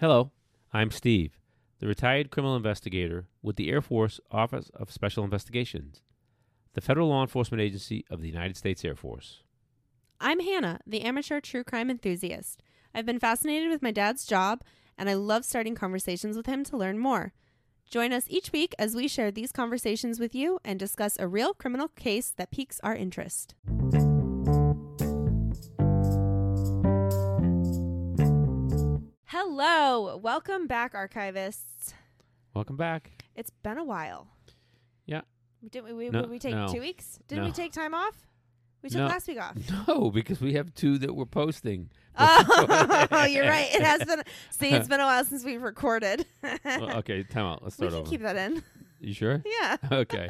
Hello, I'm Steve, the retired criminal investigator with the Air Force Office of Special Investigations, the federal law enforcement agency of the United States Air Force. I'm Hannah, the amateur true crime enthusiast. I've been fascinated with my dad's job, and I love starting conversations with him to learn more. Join us each week as we share these conversations with you and discuss a real criminal case that piques our interest. Hello, welcome back, archivists. Welcome back. It's been a while. Yeah. Did we, we, No, we take no, two weeks? Didn't we no. take time off? We took No. last week off. No, because we have two that we're posting. Oh, oh you're right. It has been. See, it's been a while since we've recorded. Well, okay, time out. Let's we start can over. keep that in. You sure? Yeah. Okay.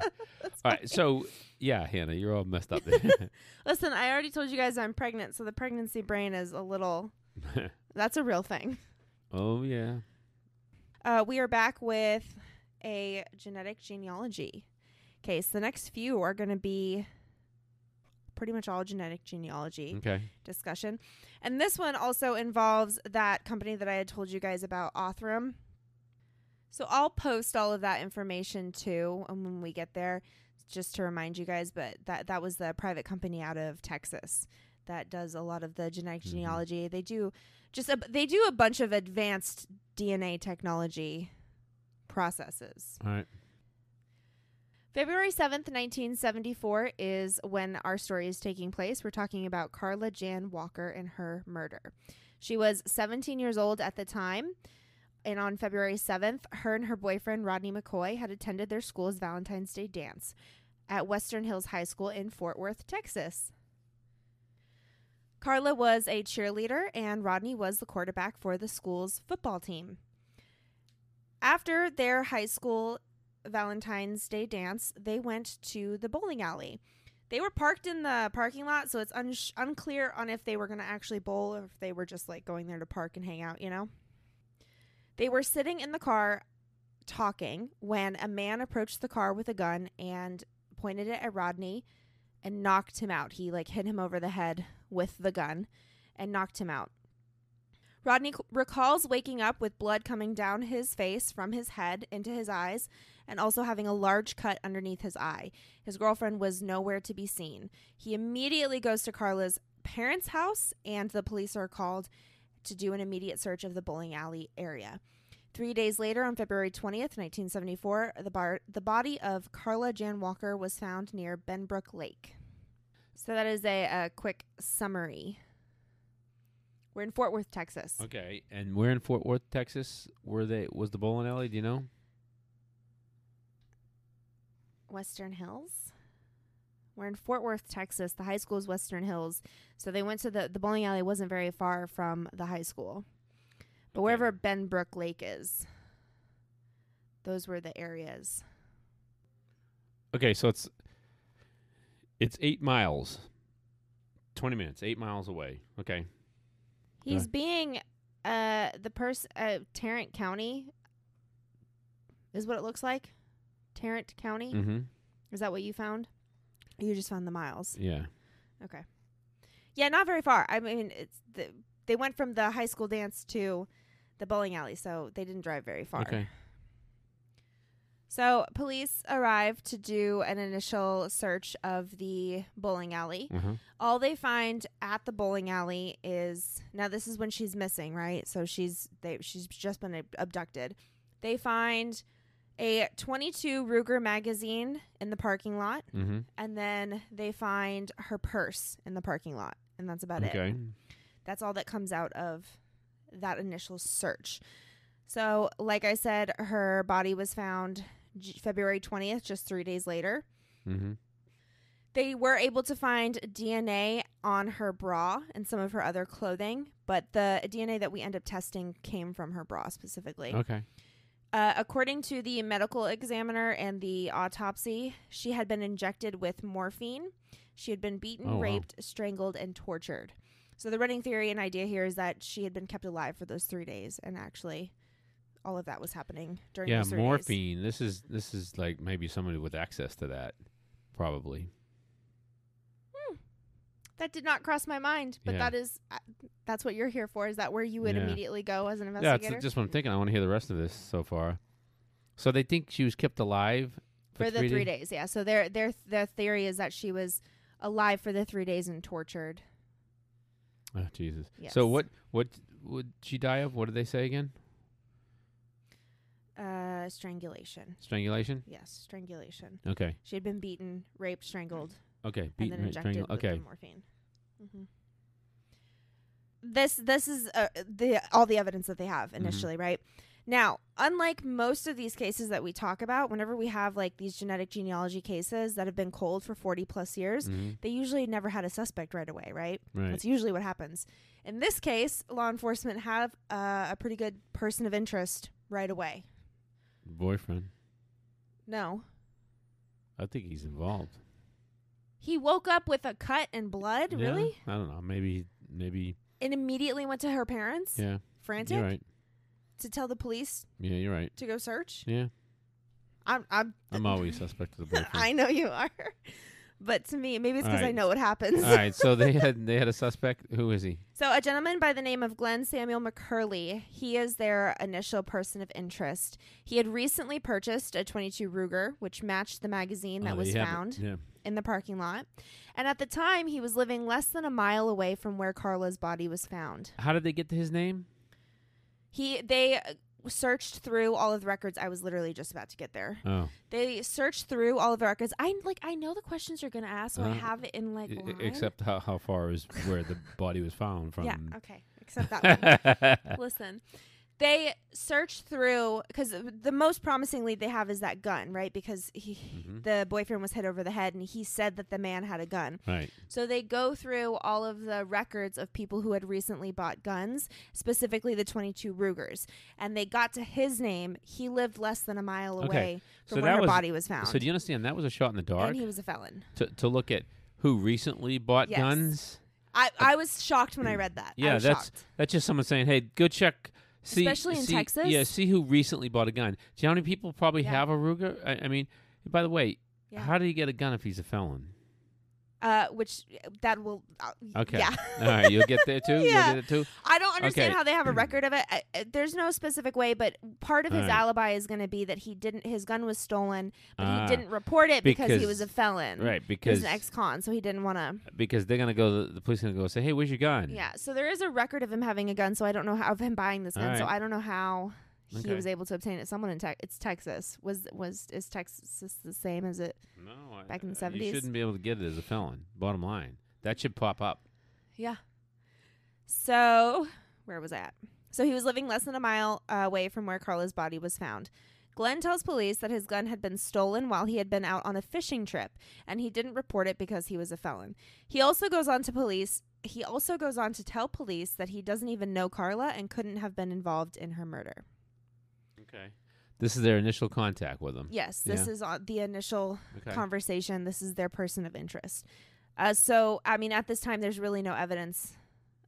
All right. So, yeah, Hannah, you're all messed up. Listen, I already told you guys I'm pregnant, so the pregnancy brain is a little. That's a real thing. Oh, yeah. Uh, we are back with a genetic genealogy case. The next few are going to be pretty much all genetic genealogy Okay. discussion. And this one also involves that company that I had told you guys about, Othram. So I'll post all of that information too um, when we get there, just to remind you guys. But that that was the private company out of Texas that does a lot of the genetic Mhm. genealogy. They do just a, they do a bunch of advanced DNA technology processes. All right. February 7th, 1974 is when our story is taking place. We're talking about Carla Jan Walker and her murder. She was 17 years old at the time, and on February 7th, her and her boyfriend Rodney McCoy had attended their school's Valentine's Day dance at Western Hills High School in Fort Worth, Texas. Carla was a cheerleader, and Rodney was the quarterback for the school's football team. After their high school Valentine's Day dance, they went to the bowling alley. They were parked in the parking lot, so it's un- unclear on if they were going to actually bowl or if they were just like going there to park and hang out, you know? They were sitting in the car talking when a man approached the car with a gun and pointed it at Rodney and knocked him out. He like hit him over the head with the gun and knocked him out. Rodney recalls waking up with blood coming down his face from his head into his eyes and also having a large cut underneath his eye. His girlfriend was nowhere to be seen. He immediately goes to Carla's parents' house, and the police are called to do an immediate search of the bowling alley area. Three days later, on February 20th, 1974, the, bar- the body of Carla Jan Walker was found near Benbrook Lake. So that is a, a quick summary. We're in Fort Worth, Texas. Okay. And we're in Fort Worth, Texas. Were they? Was the bowling alley? Do you know? Western Hills. We're in Fort Worth, Texas. The high school is Western Hills. So they went to the the bowling alley wasn't very far from the high school. But Okay. wherever Benbrook Lake is, those were the areas. Okay, so it's it's eight miles, twenty minutes, eight miles away. Okay, He's being uh the person uh Tarrant County is what it looks like. Tarrant County. mm-hmm. Is that what you found? You just found the miles. yeah, Okay. Yeah, not very far. I mean, it's the, they went from the high school dance to the bowling alley, so they didn't drive very far. okay, So police arrive to do an initial search of the bowling alley. uh-huh. All they find at the bowling alley is now this is when she's missing, right? So she's they she's just been abducted. They find a 22 Ruger magazine in the parking lot, mm-hmm. and then they find her purse in the parking lot, and that's about it. That's all that comes out of that initial search. So, like I said, her body was found J- February 20th, just three days later. mm-hmm. They were able to find DNA on her bra and some of her other clothing, but the DNA that we end up testing came from her bra specifically. okay, Uh, according to the medical examiner and the autopsy, she had been injected with morphine. She had been beaten, Oh, wow. raped, strangled, and tortured. So the running theory and idea here is that she had been kept alive for those three days, and actually, all of that was happening during yeah. days. Morphine. This is this is like maybe somebody with access to that, probably. That did not cross my mind, but Yeah. that is uh, that's what you're here for. Is that where you would Yeah. immediately go as an investigator? Yeah, that's just what I'm thinking. I want to hear the rest of this so far. So they think she was kept alive for, for the three days? days? Yeah. So their their their theory is that she was alive for the three days and tortured. Oh Jesus! So what what would she die of? What did they say again? Uh, strangulation. Strangulation. Yes, strangulation. Okay. She had been beaten, raped, strangled, Okay. and then injected strangled. with Okay. morphine. hmm This this is uh, the all the evidence that they have Mm-hmm. initially, right? Now, unlike most of these cases that we talk about, whenever we have like these genetic genealogy cases that have been cold for 40 plus years, Mhm. they usually never had a suspect right away, right? Right. That's usually what happens. In this case, law enforcement have uh, a pretty good person of interest right away. Boyfriend. No. I think he's involved. He woke up with a cut and blood, Yeah? really? I don't know. Maybe. Maybe. And immediately went to her parents, Yeah. frantic, You're right. to tell the police Yeah. You're right. to go search. Yeah. I'm, I'm, I'm always suspect of the boyfriend. I know you are. But to me, maybe it's because I Alright. know what happens. All right. So they had they had a suspect. Who is he? So, a gentleman by the name of Glen Samuel McCurley, he is their initial person of interest. He had recently purchased a 22 Ruger, which matched the magazine that Oh, was they have it. found Yeah. in the parking lot. And at the time, he was living less than a mile away from where Carla's body was found. How did they get to his name? He they uh, searched through all of the records. I was literally just about to get there. Oh. They searched through all of the records. I like I know the questions you're going to ask, so I Uh, have it in like line. except how how far is where the body was found from. yeah, okay. Except that one. Listen, they searched through because the most promising lead they have is that gun, right? Because he, Mhm. the boyfriend was hit over the head, and he said that the man had a gun. Right. So they go through all of the records of people who had recently bought guns, specifically the 22 Rugers, and they got to his name. He lived less than a mile Okay. away So from where that her was- body was found, So do you understand that was a shot in the dark and he was a felon. to to look at who recently bought Yes. guns? I, I was shocked when I read that. Yeah, that's shocked. that's just someone saying, "Hey, go check." See, Especially in see- Texas? Yeah, see who recently bought a gun. Do you know how many people probably Yeah. have a Ruger? I, I mean, by the way, Yeah. how did he get a gun if he's a felon? Uh, which that will. Uh, Okay. Yeah. All right, you'll get there too. Yeah. You'll get it too. I don't understand Okay. how they have a record of it. I, I- there's no specific way, but part of his Alright. alibi is going to be that he didn't. His gun was stolen, but Ah, he didn't report it because, he was a felon. Right, He was because an ex-con, so he didn't want to. because they're gonna go. The, the police are gonna go say, "Hey, where's your gun?" Yeah. So there is a record of him having a gun. So I don't know how of him buying this gun. So I don't know how he Okay. was able to obtain it. Someone in Texas. It's Texas. Was was is Texas the same as it? No, I- Back in the uh, You 70s? shouldn't be able to get it as a felon. Bottom line, that should pop up. Yeah. So, where was I at? So, he was living less than a mile uh, away from where Carla's body was found. Glen tells police that his gun had been stolen while he had been out on a fishing trip, and he didn't report it because he was a felon. He also goes on to police. He also goes on to tell police that he doesn't even know Carla and couldn't have been involved in her murder. Okay. This is their initial contact with him. Yes, this Yeah. is uh, the initial Okay. conversation. This is their person of interest. Uh, so, I mean, at this time, there's really no evidence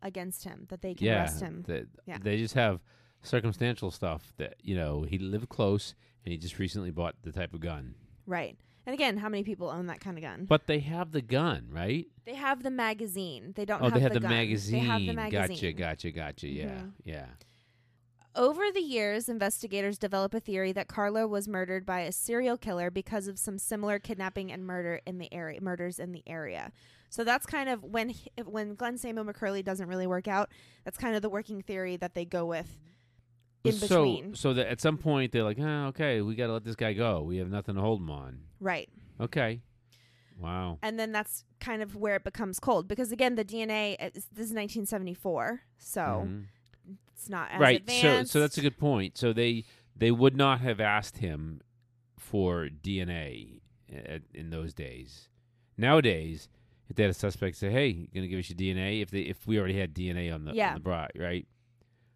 against him that they can yeah. arrest him. They, Yeah. they just have circumstantial stuff that you know he lived close and he just recently bought the type of gun. Right. And again, how many people own that kind of gun? But they have the gun, right? They have the magazine. They don't oh, have they had the, the, gun. magazine. They have the magazine. Gotcha, gotcha, gotcha. Yeah, Mhm. yeah. Over the years, investigators develop a theory that Carla was murdered by a serial killer because of some similar kidnapping and murder in the area, murders in the area. So that's kind of when he, when Glen Samuel McCurley doesn't really work out. That's kind of the working theory that they go with in so, between. so that at some point they're like, oh, okay, we got to let this guy go. We have nothing to hold him on. Right. Okay. Wow. And then that's kind of where it becomes cold because again, the DNA is, this is 1974, so Mhm. It's not as right. advanced. So, so that's a good point. So they they would not have asked him for DNA uh, at, in those days. Nowadays, if they had a suspect say, "Hey, you gonna give us your DNA?" If they if we already had DNA on the Yeah. on the bride, right?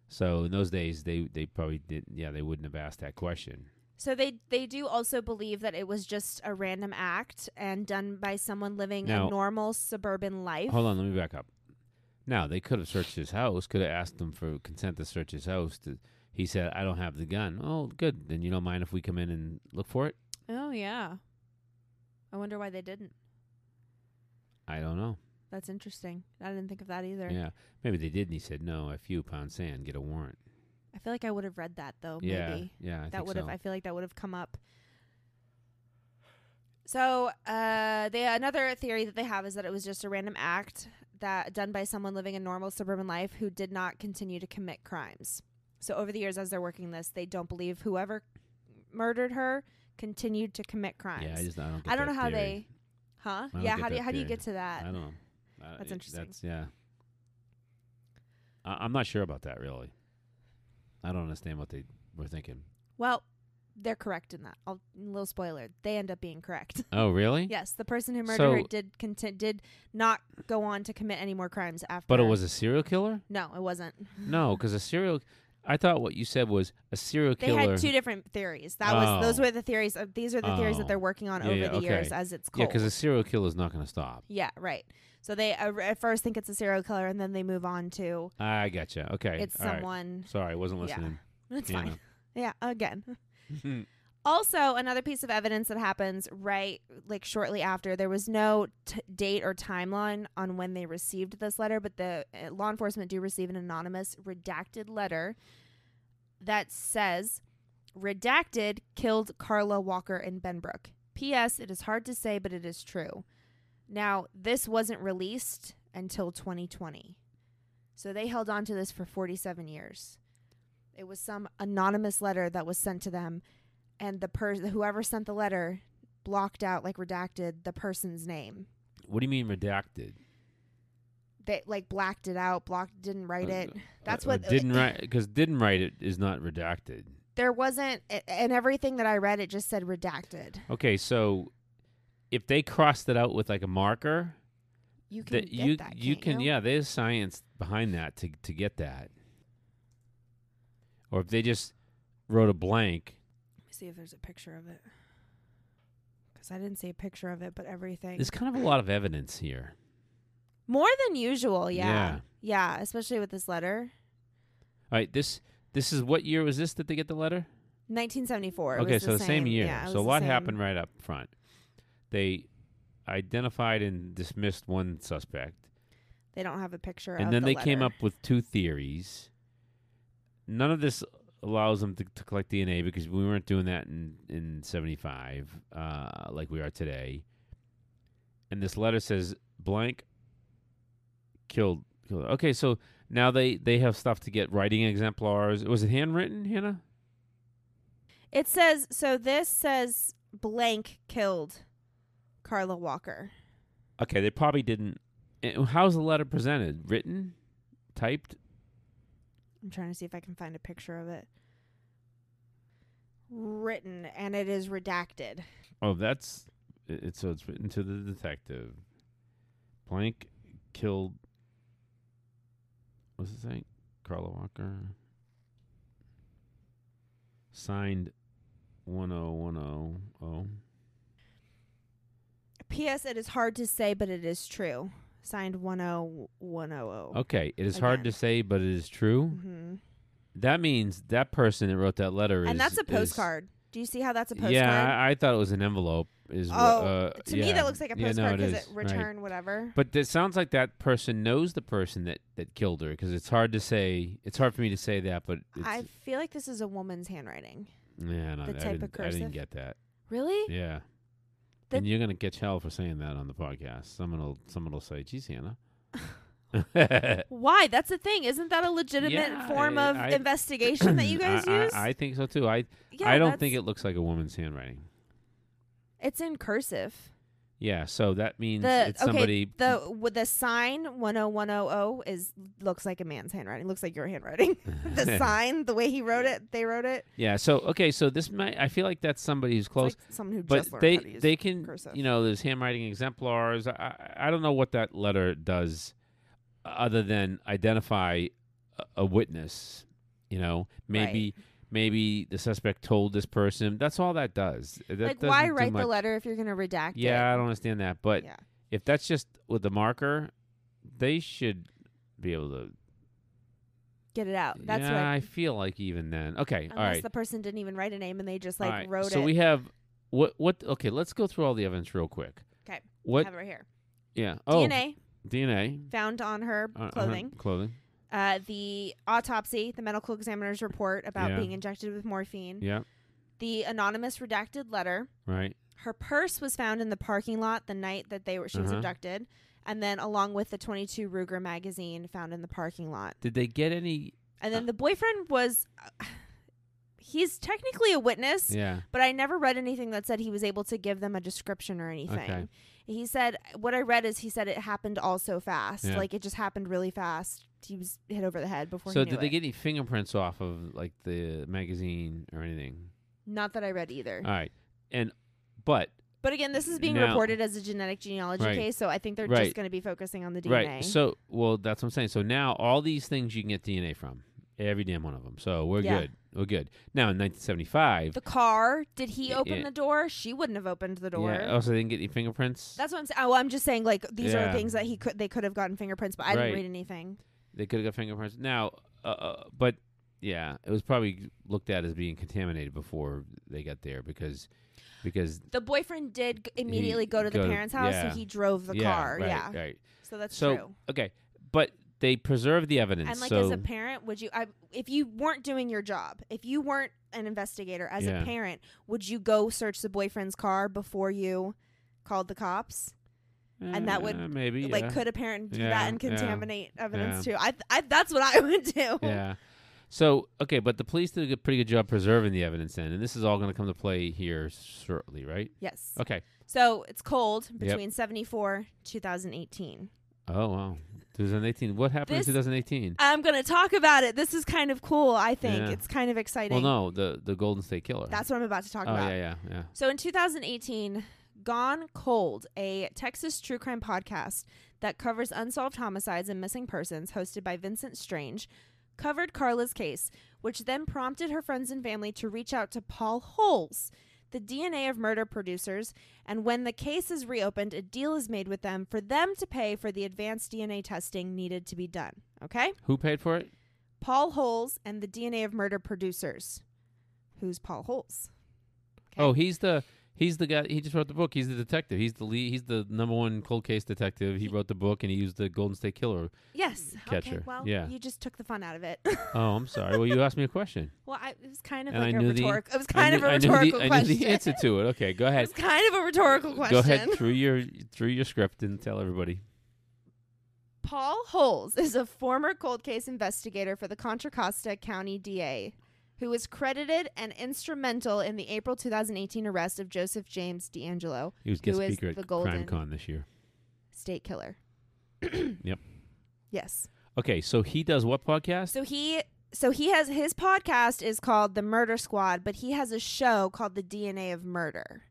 So in those days, they they probably didn't. Yeah, they wouldn't have asked that question. So they they do also believe that it was just a random act and done by someone living Now- a normal suburban life. Hold on, let me back up. Now they could have searched his house. Could have asked him for consent to search his house. To, he said, "I don't have the gun." Oh, good. Then you don't mind if we come in and look for it? Oh yeah. I wonder why they didn't. I don't know. That's interesting. I didn't think of that either. Yeah, maybe they did, and he said, "No, a few pound sand, get a warrant." I feel like I would have read that though. yeah, Maybe yeah, I that would have. so. I feel like that would have come up. So, uh, they another theory that they have is that it was just a random act that done by someone living a normal suburban life who did not continue to commit crimes. So, over the years, as they're working this, they don't believe whoever murdered her continued to commit crimes. yeah, I just I don't. I don't know how theory. they, huh? Yeah, how do you how do you get to that? I don't know. That's interesting. That's yeah. I, I'm not sure about that really. I don't understand what they were thinking. Well, they're correct in that. I'll, little spoiler: they end up being correct. Oh, really? yes, the person who murdered her did conti- did not go on to commit any more crimes after. But it was a serial killer? no, it wasn't. No, because a serial. I thought what you said was a serial killer. They killer. had two different theories. That was those Oh. were the theories. Of, these are the theories that Oh. they're working on Yeah, over yeah, the years okay. as it's called. yeah, cold. because a serial killer is not going to stop. yeah, right. So they uh, at first think it's a serial killer, and then they move on to I gotcha. Okay. it's all right. someone. Sorry, I wasn't Yeah. listening. That's Yeah, fine. Yeah, again. Also, another piece of evidence that happens right like shortly after, there was no t- date or timeline on when they received this letter, but the uh, law enforcement do receive an anonymous redacted letter that says redacted killed Carla Walker in Benbrook. P.S. It is hard to say, but it is true. Now, this wasn't released until 2020. So they held on to this for 47 years. It was some anonymous letter that was sent to them and the person whoever sent the letter blocked out like redacted the person's name. what do you mean redacted? They like blacked it out, blocked didn't write Uh, it. That's Uh, uh, what didn't write because didn't write it is not redacted. There wasn't and everything that I read it just said redacted. Okay, so if they crossed it out with like a marker, You can get you that, you can you? yeah, there's science behind that to to get that. Or if they just wrote a blank, Let me see if there's a picture of it. Cuz I didn't see a picture of it, but everything. there's kind of a lot of evidence here. More than usual, yeah. Yeah. Yeah, especially with this letter. All right, this this is what year was this that they get the letter? 1974. Okay, so the same, year. Yeah, so a lot happened right up front. They identified and dismissed one suspect, They don't have a picture of and then the they came up with two theories. None of this allows them to, to collect DNA because we weren't doing that in in '75 uh, like we are today. And this letter says blank killed. killed. Okay, so now they they have stuff to get writing exemplars. Was it handwritten, Hannah? It says so. This says blank killed Carla Walker. Okay, they probably didn't. How's the letter presented? Written, typed? I'm trying to see if I can find a picture of it. Written and it is redacted. Oh, that's it, it's so it's written to the detective. Blank killed. What's it saying? Carla Walker. Signed, one oh one oh oh. P.S. It is hard to say, but it is true. Signed one oh one oh oh. Okay, it is hard to say, but it is true. Mm-hmm. That means that person that wrote that letter is And that's a is- postcard. Do you see how that's a postcard? Yeah, I, I thought it was an envelope. Is Oh, uh, to me that looks like a Yeah, no, postcard it because it right. return whatever. But it sounds like that person knows the person that, that killed her because it's hard to say. It's hard for me to say that, but it's, I feel like this is a woman's handwriting. yeah, no, the I, type of didn't, I cursive. didn't get that. Really? Yeah, The- and you're gonna get hell for saying that on the podcast. Someone will someone will say, "Geez, Hannah." Why? That's the thing. Isn't that a legitimate Yeah, form I- of I- investigation that you guys I- use? I, think so too. I yeah, I don't think it looks like a woman's handwriting. It's in cursive. Yeah, so that means The it's okay, somebody. the the sign one oh one oh oh is looks like a man's handwriting. Looks like your handwriting. the sign, the way he wrote it, they wrote it. yeah. So okay, so this might. I feel like that's somebody who's close. like someone who but they how to use they can cursive. you know there's handwriting exemplars I, I don't know what that letter does other than identify a, a witness you know maybe maybe the suspect told this person that's all that does that like why do write much. the letter if you're gonna redact it? yeah i don't understand that but yeah. if that's just with the marker they should be able to Get it out. That's yeah what. i feel like even then okay Unless all right the person didn't even write a name and they just like right. wrote so it. So we have what what okay let's go through all the evidence real quick. Okay. what have it right here. yeah oh DNA, DNA found on her on- on her clothing. Clothing. Uh, the autopsy, the medical examiner's report about Yeah. being injected with morphine. Yeah. The anonymous redacted letter. Right. Her purse was found in the parking lot the night that they were she was Uh-huh. abducted, and then along with the 22 Ruger magazine found in the parking lot. Did they get any? And Uh. then the boyfriend was. He's technically a witness, Yeah. but I never read anything that said he was able to give them a description or anything. Okay. He said what I read is he said it happened all so fast, Yeah. like it just happened really fast. He was hit over the head before So did they it. get any fingerprints off of like the magazine or anything? Not that I read either. All right. And but but again, this is being now- reported as a genetic genealogy Right. case, so I think they're Right. just going to be focusing on the DNA. right. So well, that's what I'm saying. So now all these things you can get DNA from every damn one of them. So we're Yeah. good. We're good. Now in 1975. the car, did he open yeah. the door? She wouldn't have opened the door. Yeah. Oh, also, they didn't get any fingerprints. That's what I'm saying. Oh, I'm just saying, like these are things that he could they could have gotten fingerprints, but I Right. didn't read anything. They could have got fingerprints. Now, uh, uh, but yeah, it was probably looked at as being contaminated before they got there because because The boyfriend did g- immediately go to the go parents' house, yeah. so he drove the yeah, car. right, yeah, right. so that's So true. okay, but they preserved the evidence. And like so as a parent, would you, I, if you weren't doing your job, if you weren't an investigator, as Yeah. a parent, would you go search the boyfriend's car before you called the cops? And that would, uh, maybe Like, yeah. could a parent do Yeah, that and yeah, contaminate evidence yeah. too? I, I, that's what I would do. yeah. So okay, but the police did a good, pretty good job preserving the evidence then, and this is all going to come to play here shortly, right? Yes. Okay. So it's cold between 74 2018. Oh wow, 2018. What happened This- in 2018? I'm going to talk about it. This is kind of cool, I think. Yeah. It's kind of exciting. Well, no, the the Golden State Killer. That's what I'm about to talk oh about. yeah, yeah, yeah. So in 2018, Gone Cold, a Texas true crime podcast that covers unsolved homicides and missing persons, hosted by Vincent Strange, covered Carla's case, which then prompted her friends and family to reach out to Paul Holes, the DNA of murder producers, and when the case is reopened, a deal is made with them for them to pay for the advanced DNA testing needed to be done. Okay? Who paid for it? Paul Holes and the DNA of murder producers. Who's Paul Holes? Okay. Oh, he's the he's the guy. He just wrote the book. He's the detective. He's the lead. He's the number one cold case detective. He wrote the book and he used the Golden State Killer. Yes. Okay. Catcher. Well, Yeah. you just took the fun out of it. Oh, I'm sorry. Well, you asked me a question. well, I, it was kind of And like I a knew the- rhetorical. It was kind knew- of a I knew the- rhetorical I knew the answer to it. Okay, go It ahead. was kind of a rhetorical question. Go ahead through your through your script and tell everybody. Paul Holes is a former cold case investigator for the Contra Costa County DA, who was credited and instrumental in the April 2018 arrest of Joseph James DeAngelo, He was guest Who is speaker the at Golden- CrimeCon this year. state killer. Yep. Yes. Okay, so he does what podcast? So he so he has his podcast is called The Murder Squad, but he has a show called The DNA of Murder.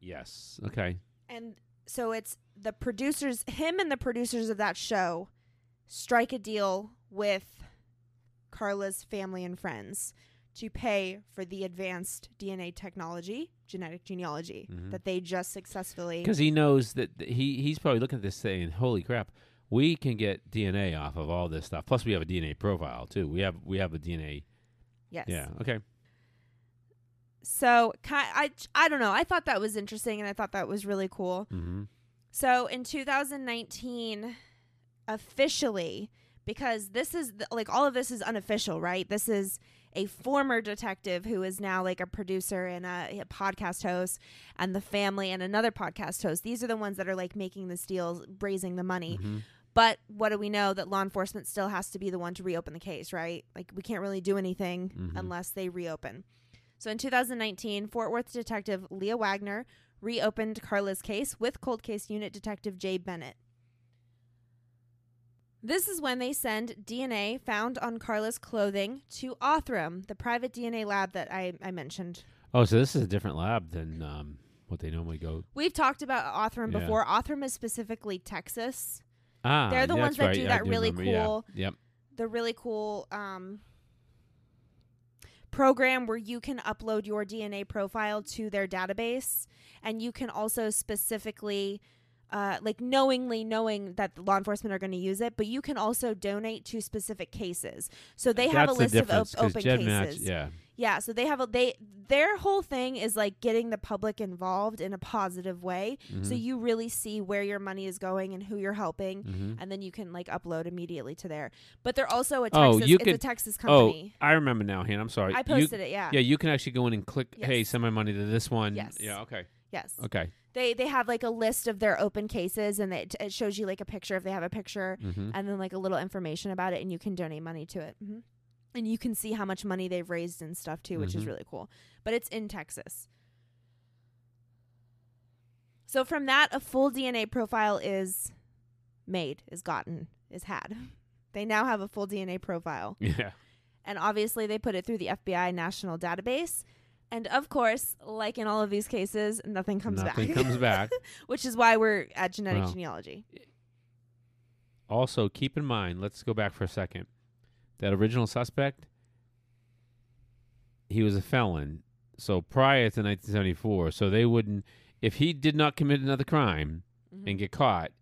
yes. Okay. And so it's the producers him and the producers of that show strike a deal with Carla's family and friends to pay for the advanced DNA technology, genetic genealogy Mhm. that they just successfully Because he knows that th- he he's probably looking at this saying, "Holy crap, we can get DNA off of all this stuff. Plus, we have a DNA profile too. We have we have a DNA. Yes. Yeah. Okay. So I I don't know. I thought that was interesting and I thought that was really cool. Mm-hmm. So in 2019, officially, because this is like all of this is unofficial, right? This is a former detective who is now like a producer and a, a podcast host, and the family and another podcast host. These are the ones that are like making this deal, raising the money. Mm-hmm. But what do we know that law enforcement still has to be the one to reopen the case, right? Like we can't really do anything Mhm. unless they reopen. So in 2019, Fort Worth detective Leah Wagner reopened Carla's case with cold case unit detective Jay Bennett. This is when they send DNA found on Carla's clothing to Othram, the private DNA lab that I, I mentioned. Oh, so this is a different lab than um, what they normally go. We've talked about Othram Yeah. before. Othram is specifically Texas. Ah, They're the that's ones that right. do I that really remember. Yeah. cool- Yep. the really cool um, program where you can upload your DNA profile to their database, and you can also specifically uh, like knowingly knowing that the law enforcement are going to use it, but you can also donate to specific cases. So they have a That's the list of op- open Jed cases. Match, yeah. Yeah, so they have a they their whole thing is like getting the public involved in a positive way. So Mhm. you really see where your money is going and who you're helping, Mhm. and then you can like upload immediately to there. But they're also a Oh, Texas. you it's a could- Texas Oh, company. I remember now, Han. I'm sorry. I You- posted it. Yeah. Yeah, you can actually go in and click. Hey, send my money to this one. Yes. Yeah. Okay. Yes. Okay. They they have like a list of their open cases, and it, it shows you like a picture if they have a picture, Mm-hmm. and then like a little information about it, and you can donate money to it. hmm And you can see how much money they've raised and stuff too, which is Mhm. really cool. But it's in Texas. So from that, a full DNA profile is made, is gotten, is had. They now have a full DNA profile. Yeah. And obviously, they put it through the FBI national database. And of course, like in all of these cases, nothing comes Nothing back. Nothing comes back. Which is why we're at genetic Wow. genealogy. Also, keep in mind. Let's go back for a second. That original suspect. He was a felon. So prior to 1974, so they wouldn't. If he did not commit another crime Mhm. and get caught,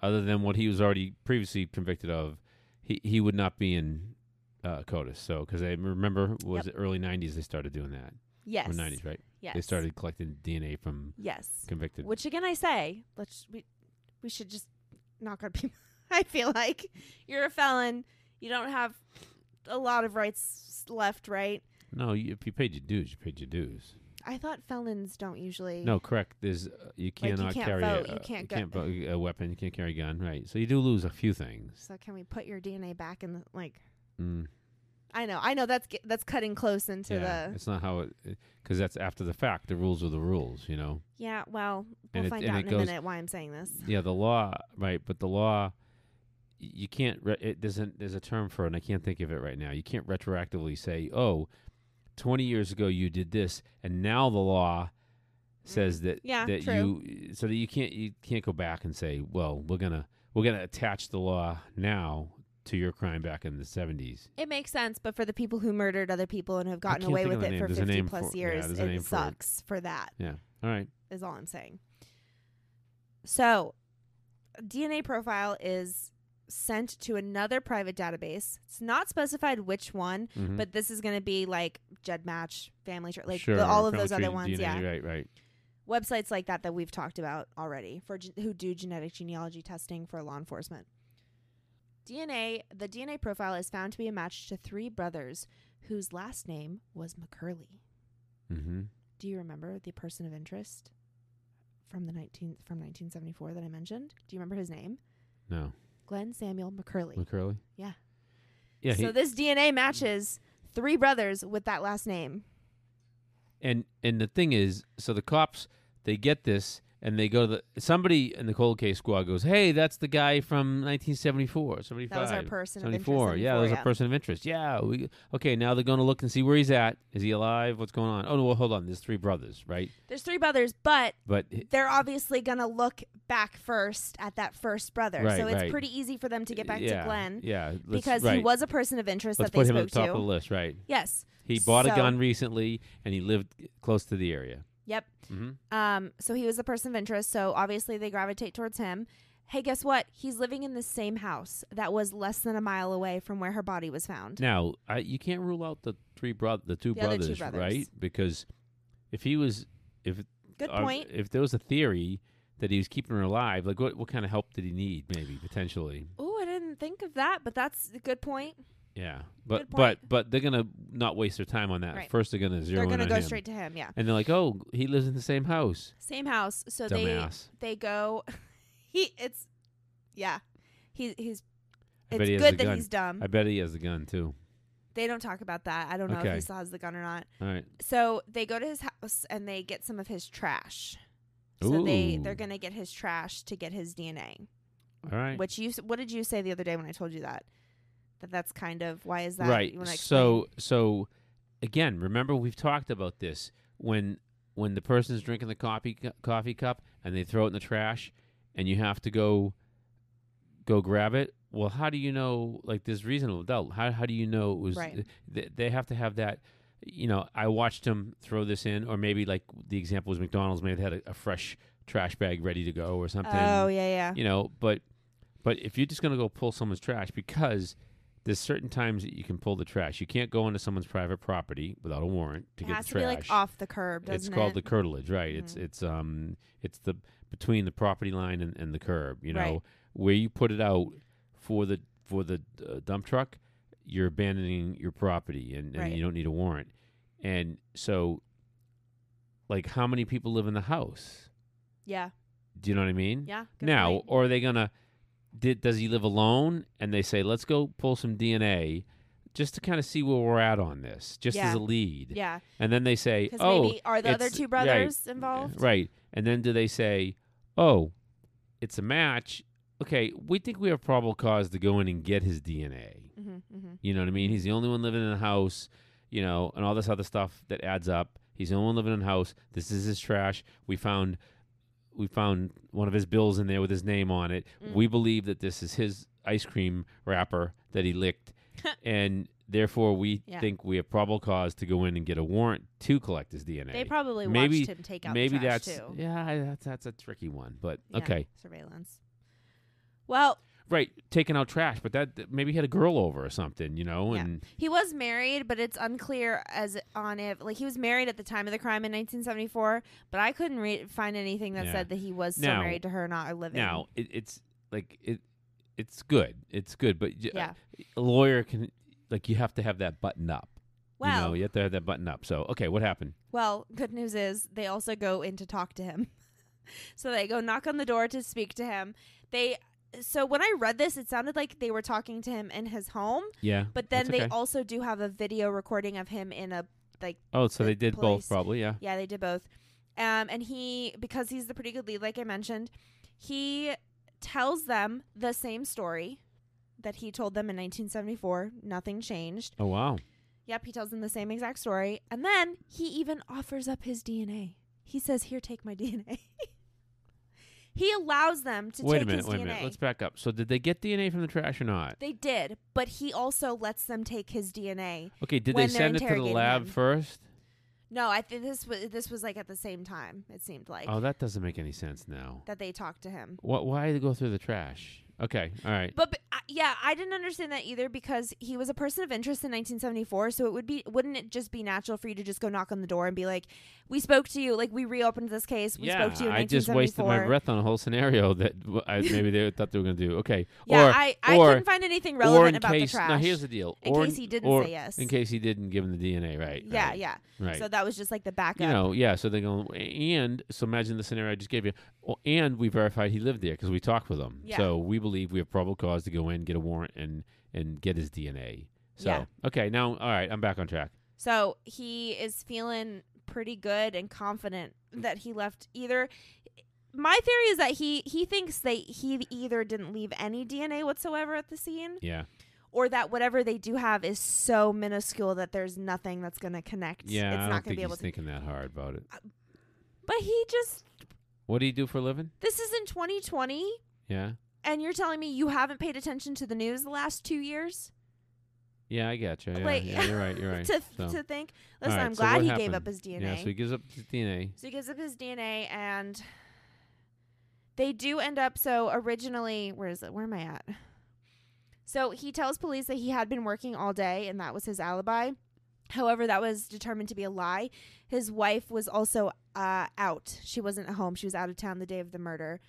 other than what he was already previously convicted of, he he would not be in uh, CODIS. So because I remember was it early 90s they started doing that. Yes. Or 90s, right? Yes. They started collecting DNA from Yes. convicted. Which again, I say, let's we we should just knock on people. I feel like you're a felon. You don't have a lot of rights left, right? no, you, if you paid your dues, you paid your dues. I thought felons don't usually. No, correct. There's uh, you you cannot can't carry vote, a, you can't you can't vote a weapon. You can't carry a gun. Right. So you do lose a few things. So can we put your DNA back in the like? Mm, I know, I know that's that's cutting close into yeah, the. it's not how it because that's after the fact. The rules are the rules. You know. Yeah, well, And we'll it- find and out it in a minute why I'm saying this. Yeah, the law, right? But the law, you can't. Re- it doesn't. There's a term for it, and I can't think of it right now. You can't retroactively say, "Oh, 20 years ago you did this, and now the law says that Mm. Yeah, that true. you." So that you can't you can't go back and say, "Well, we're gonna we're gonna attach the law now to your crime back in the 70s." It makes sense, but for the people who murdered other people and have gotten away with it name. for There's a 50 name plus for- years, name it for it. sucks for that. Yeah. All right. is all I'm saying. So, DNA profile is sent to another private database. It's not specified which one, Mhm. but this is going to be like GEDmatch, Family Tree, like sure, the, all of those other ones. DNA, yeah, Right. Right. websites like that that we've talked about already for gen- who do genetic genealogy testing for law enforcement. DNA, the DNA profile is found to be a match to three brothers whose last name was McCurley. Mm-hmm. Do you remember the person of interest from the 19 from 1974 that I mentioned? Do you remember his name? No. Glen Samuel McCurley. McCurley. Yeah. Yeah. so this DNA matches three brothers with that last name. And and the thing is, so the cops they get this and they go to the somebody in the cold case squad goes, "Hey, that's the guy from 1974, 75." That was our person of interest. 74. Yeah, that was 74, a person of interest. Yeah, we okay. Now they're going to look and see where he's at. Is he alive? What's going on? Oh no, well, hold on. There's three brothers, right? There's three brothers, but But they're obviously gonna look back first at that first brother. Right, so it's right. pretty easy for them to get back yeah, to Glen Yeah, because right. he was a person of interest Let's that they put him at spoke the top to. of the list, right? Yes. He bought a gun recently, and he lived close to the area. Yep. Mm-hmm. Um, so he was the person of interest, so obviously they gravitate towards him. Hey, guess what? He's living in the same house that was less than a mile away from where her body was found. Now, I, you can't rule out the three bro- the two The other brothers, two brothers. right? Because if he was, if Good uh, point. if there was a theory that he was keeping her alive, like what what kind of help did he need? Maybe potentially, Oh, I didn't think of that, but that's a good point. Yeah. But but but they're gonna not waste their time on that. Right. First, they're gonna 0 They're gonna on go him. straight to him, yeah. and they're like, oh, he lives in the same house. Same house. So Dumbass. they they go he it's yeah. He he's it's he good that gun. he's dumb. I bet he has a gun too. they don't talk about that. I don't know if he still has the gun or not. All right. So they go to his house and they get some of his trash. So they they're gonna get his trash to get his DNA. All right. Which you what did you say the other day when I told you that? That that's kind of why is that? right so so again remember we've talked about this when when the person's drinking the coffee cu- coffee cup and they throw it in the trash and you have to go go grab it well how do you know like this reasonable doubt how, how do you know it was Right. they, they have to have that you know i watched him throw this in or maybe like the example was mcdonald's Maybe have had a, a fresh trash bag ready to go or something. Oh yeah, yeah. You know, but but if you're just gonna go pull someone's trash because there's certain times that you can pull the trash. You can't go into someone's private property without a warrant to it get has the to be trash. like off the curb, doesn't it's called the curtilage, right? It's Mhm. it's um it's the between the property line and, and the curb. You know Right. where you put it out for the for the uh, dump truck, you're abandoning your property and, and Right. you don't need a warrant. And so, like, how many people live in the house? yeah, Do you know what I mean? yeah. now, point. or are they gonna? Did does he live alone? And they say, let's go pull some DNA, just to kind of see where we're at on this, just as a lead. yeah, And then they say, because oh, maybe are the other it's- two brothers involved? Right. And then do they say, oh, it's a match? Okay, we think we have probable cause to go in and get his DNA. Mm-hmm, mm-hmm. You know what I mean? He's the only one living in the house, you know, and all this other stuff that adds up. He's the only one living in the house. This is his trash. We found we found one of his bills in there with his name on it. Mm. We believe that this is his ice cream wrapper that he licked. and therefore we Yeah. think we have probable cause to go in and get a warrant to collect his DNA. They probably Maybe- watched him take out Maybe the trash that's too. yeah, that's that's a tricky one, but Yeah, okay, surveillance. Well, right, taking out trash, but that maybe he had a girl over or something, you know, Yeah. and he was married, but it's unclear as on if like he was married at the time of the crime in 1974. But I couldn't re- find anything that Yeah. said that he was still Now- married to her, not living. now it, it's like it, it's good, it's good, but y- yeah. a lawyer can like you have to have that button up, Well, you know, you have to have that button up. So okay, what happened? Well, good news is they also go in to talk to him. so they go knock on the door to speak to him. They so when I read this, it sounded like they were talking to him in his home, Yeah, but then they okay. also do have a video recording of him in a like oh, so the they did police- both, probably, yeah. yeah, they did both. Um and he because he's the pretty good lead like I mentioned, he tells them the same story that he told them in 1974. Nothing changed. Oh wow, Yep, he tells them the same exact story. And then he even offers up his DNA. He says, Here, take my DNA. he allows them to wait take a minute, his wait DNA. a minute. Let's back up. So did they get DNA from the trash or not? they did, but he also lets them take his DNA. Okay, did when they they're send it to the interrogating lab him. first? No, I think this was this was like at the same time. It seemed like oh, that doesn't make any sense now. that they talked to him. What? Why did they go through the trash? Okay, all right. But, but uh, yeah, I didn't understand that either because he was a person of interest in 1974. So it would be wouldn't it just be natural for you to just go knock on the door and be like, "We spoke to you. Like we reopened this case. We yeah, spoke to you in I just wasted 1974." my breath on a whole scenario that I, maybe they thought they were going to do. Okay, Yeah, or I, I or- couldn't find anything relevant in about case the trash. now here's the deal. in or case he didn't say yes. in case he didn't give him the DNA, right? yeah, right, yeah. right. So that was just like the backup. you know, yeah. So they go, and so imagine the scenario I just gave you. And we verified he lived there because we talked with him. Yeah. So we believe we have probable cause to go in, get a warrant, and and get his DNA. So Yeah. okay, now all right, I'm back on track. So he is feeling pretty good and confident that he left either. My theory is that he he thinks that he either didn't leave any DNA whatsoever at the scene, Yeah, or that whatever they do have is so minuscule that there's nothing that's going to connect. yeah. it's I not don't going to think be he's able to. thinking that hard about it. But he just What do you do for a living? this is in 2020, Yeah, and you're telling me you haven't paid attention to the news the last two years. yeah. I got you. Yeah, Like, yeah, you're right. You're right. to So, to think. Listen, right, I'm glad what he gave up his DNA. Yeah, so he gives up his DNA. So he gives up his DNA, and they do end up. So originally, where is it? Where am I at? So he tells police that he had been working all day, and that was his alibi. However, that was determined to be a lie. His wife was also uh, out. She wasn't at home. She was out of town the day of the murder.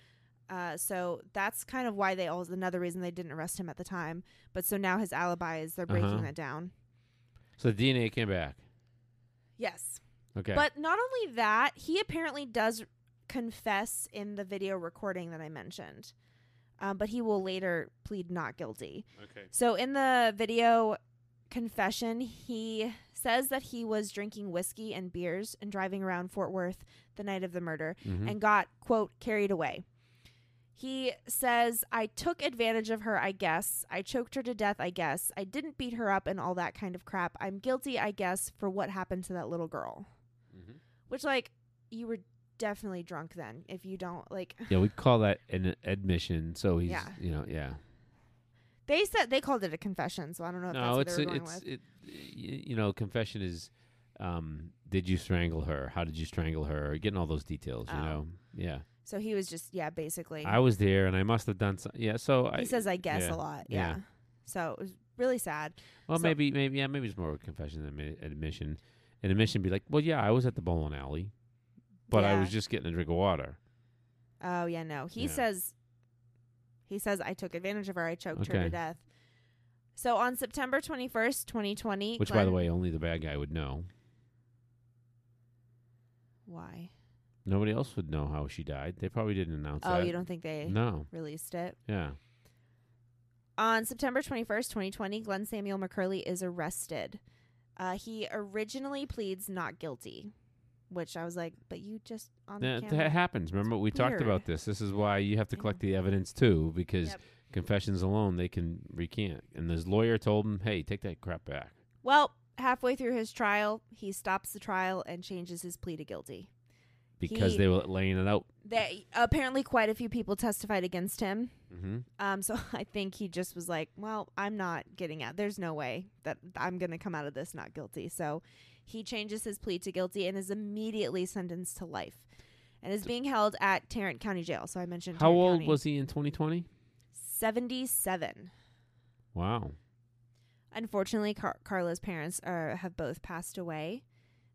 Uh, so that's kind of why they also another reason they didn't arrest him at the time. But so now his alibi is they're breaking Uh-huh. that down. So the DNA came back. Yes. Okay. But not only that, he apparently does confess in the video recording that I mentioned. Um, but he will later plead not guilty. okay. So in the video confession, he says that he was drinking whiskey and beers and driving around Fort Worth the night of the murder Mhm. and got, quote, carried away. He says, I took advantage of her, I guess. I choked her to death, I guess. I didn't beat her up and all that kind of crap. I'm guilty, I guess, for what happened to that little girl. Mhm. Which, like, you were definitely drunk then. If you don't, like, Yeah, we call that an admission. So he's, Yeah. you know, yeah. they said they called it a confession, so I don't know if No, that's it's what they were going it's with. it. You know, confession is, um, did you strangle her? How did you strangle her? Getting all those details. You Oh. know, yeah. So he was just yeah, basically. I was there, and I must have done some. Yeah, so I. he says I guess yeah, a lot. Yeah. yeah. So it was really sad. Well, so- maybe, maybe, yeah, maybe it's more of a confession than admi- admission. An admission be like, well, yeah, I was at the bowling alley, but I was just getting a drink of water. Oh yeah, no. He Yeah. says he says I took advantage of her. I choked her to death. So on September 21st, 2020, Which, by the way, only the bad guy would know. why? Nobody else would know how she died. They probably didn't announce it. Oh, that. you don't think they No. released it? Yeah. On September 21st, 2020, Glen Samuel McCurley is arrested. Uh, he originally pleads not guilty, which I was like, but you just on the That, camera. that happens. Remember, we talked Weird. about this. This is why you have to collect the evidence too, because Yep. confessions alone they can recant. And his lawyer told him, "Hey, take that crap back." Well, halfway through his trial, he stops the trial and changes his plea to guilty. Because He- they were laying it out. They apparently quite a few people testified against him. hmm Um, so I think he just was like, "Well, I'm not getting out. There's no way that I'm going to come out of this not guilty." So he changes his plea to guilty and is immediately sentenced to life, and is being held at Tarrant County Jail. So I mentioned How Tarrant old County. was he in 2020? seventy-seven. Wow. Unfortunately, Car- Carla's parents are, have both passed away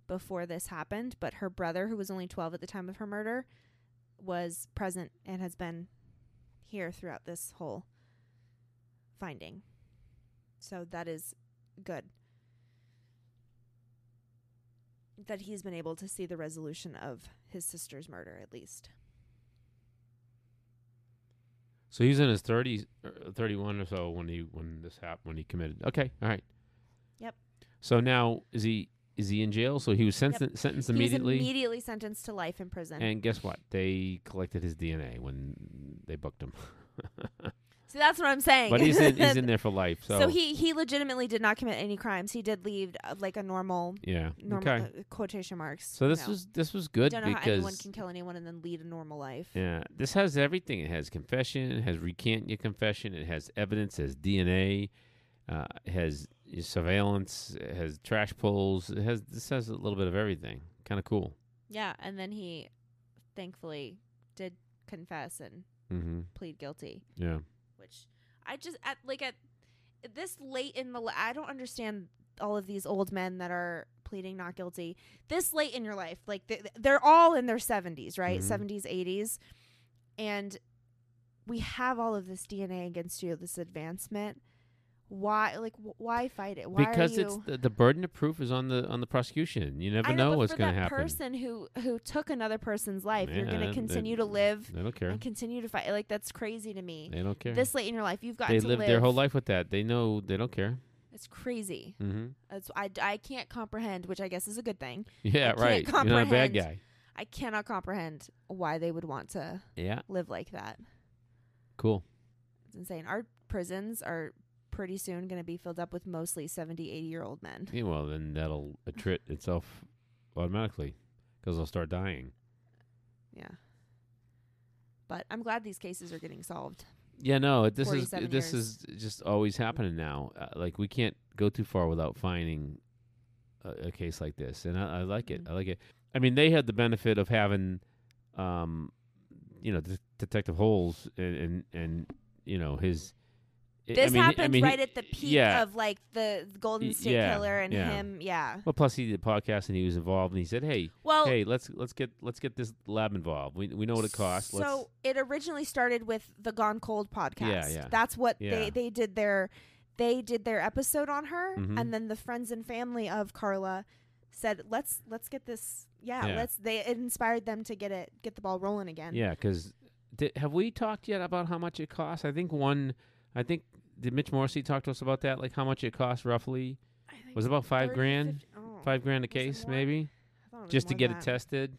before this happened, but her brother, who was only 12 at the time of her murder, was present and has been here throughout this whole finding. So that is good. That he's been able to see the resolution of his sister's murder, at least. So he's in his 30s, er, 31 or so when he when this happened when he committed. Okay, all right. Yep. So now is he is he in jail? So he was sentenced sentenced immediately. He was immediately sentenced to life in prison. and guess what? They collected his DNA when they booked him. See, that's what I'm saying. but he's in he's in there for life. So, So, he he legitimately did not commit any crimes. He did leave uh, like a normal yeah. normal okay. uh, quotation marks. So this know. was this was good don't know how because anyone can kill anyone and then lead a normal life. Yeah, this has everything. It has confession. It has recant your confession. It has evidence. It has DNA. Uh, it has surveillance. It has trash pulls. It has this has a little bit of everything. Kind of cool. Yeah, and then he thankfully did confess and Mm-hmm. plead guilty, Yeah. which I just at like at this late in the li- I don't understand all of these old men that are pleading not guilty this late in your life. Like they, they're all in their 70s, right? Mhm. 70s, 80s. And we have all of this DNA against you, this advancement. Why like why fight it? Why because it's the, the burden of proof is on the on the prosecution. You never I know, know what's going to that happen. person who who took another person's life, you're going to continue to live They don't care. and continue to fight. Like that's crazy to me. They don't care. This late in your life, you've got they to live live their whole life with that. They know they don't care. It's crazy. Mm-hmm. That's I, I can't comprehend, which I guess is a good thing. Yeah, can't right. You're not a bad guy. I cannot comprehend why they would want to Yeah. live like that. Cool. It's insane. Our prisons are pretty soon going to be filled up with mostly 70, 80 year old men. Yeah, well, then that'll attrit itself automatically because they'll start dying. Yeah. But I'm glad these cases are getting solved. Yeah, no, this is 47 this years. is just always happening now. Uh, like we can't go too far without finding a, a case like this, and I, I like it. Mhm. I like it. I mean, they had the benefit of having, um, you know, Det- Detective Holes and, and and you know his. This I mean, he- happened I mean, he- right at the peak yeah. of like the Golden State yeah, Killer and yeah. him. Yeah. Well, plus he did a podcast and he was involved, and he said, "Hey, Well, hey, let's let's get let's get this lab involved. We we know what it costs. Let's So it originally started with the Gone Cold podcast. yeah. yeah. That's what they they did their they did their episode on her, Mhm. and then the friends and family of Carla said, "Let's let's get this. Yeah, Yeah. let's." They it inspired them to get it get the ball rolling again. Yeah, because have we talked yet about how much it costs? I think one. I think did Mitch Morrissey talk to us about that? Like how much it costs roughly? I think Was it about five 30, grand? 50 oh, Five grand a case, maybe, I thought it was just to get it tested.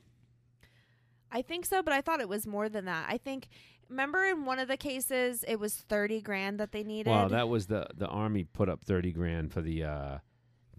I think so, but I thought it was more than that. I think remember in one of the cases it was thirty grand that they needed. Wow, that was the the army put up thirty grand for the uh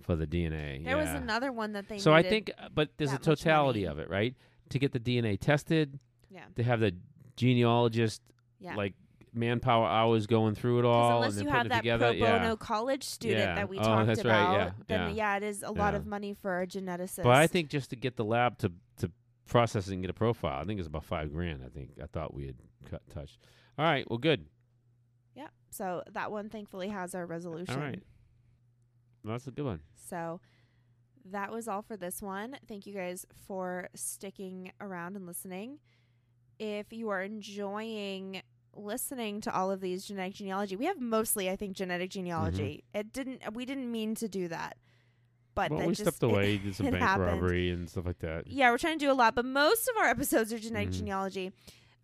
for the DNA. there was another one that they So I think, uh, but there's a totality of it, right? To get the DNA tested, yeah, to have the genealogist yeah. like manpower hours going through it all unless and you have that together. pro yeah. bono college student Yeah. that we Oh, talked that's about, right, yeah, then yeah. it is a lot Yeah. of money for a geneticist. But I think just to get the lab to to process it and get a profile. I think it's about five grand. I think I thought we had cut touched. All right, well, good. Yep. So that one thankfully has our resolution. All right, well, that's a good one. So that was all for this one. Thank you guys for sticking around and listening. If you are enjoying listening to all of these genetic genealogy, we have mostly, I think, genetic genealogy. It didn't. We didn't mean to do that, but well, that we just, stepped it- away, did some bank happened. robbery and stuff like that. Yeah, we're trying to do a lot, but most of our episodes are genetic Mhm. genealogy.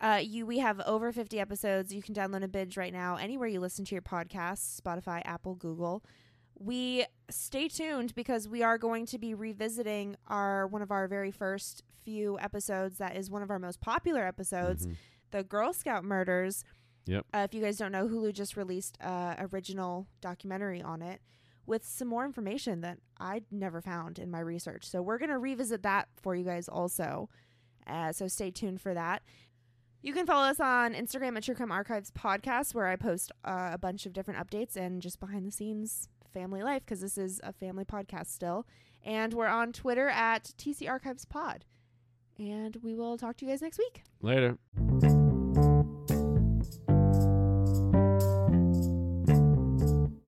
Uh, you, we have over 50 episodes. You can download and binge right now anywhere you listen to your podcasts Spotify, Apple, Google. We stay tuned because we are going to be revisiting our one of our very first few episodes. That is one of our most popular episodes, Mhm. The Girl Scout murders. Yep. Uh, if you guys don't know, Hulu just released a original documentary on it with some more information that I'd never found in my research. So we're gonna revisit that for you guys also. Uh, so stay tuned for that. You can follow us on Instagram at True Crime Archives Podcast, where I post uh, a bunch of different updates and just behind the scenes family life because this is a family podcast still. And we're on Twitter at TC Archives Pod. And we will talk to you guys next week. Later.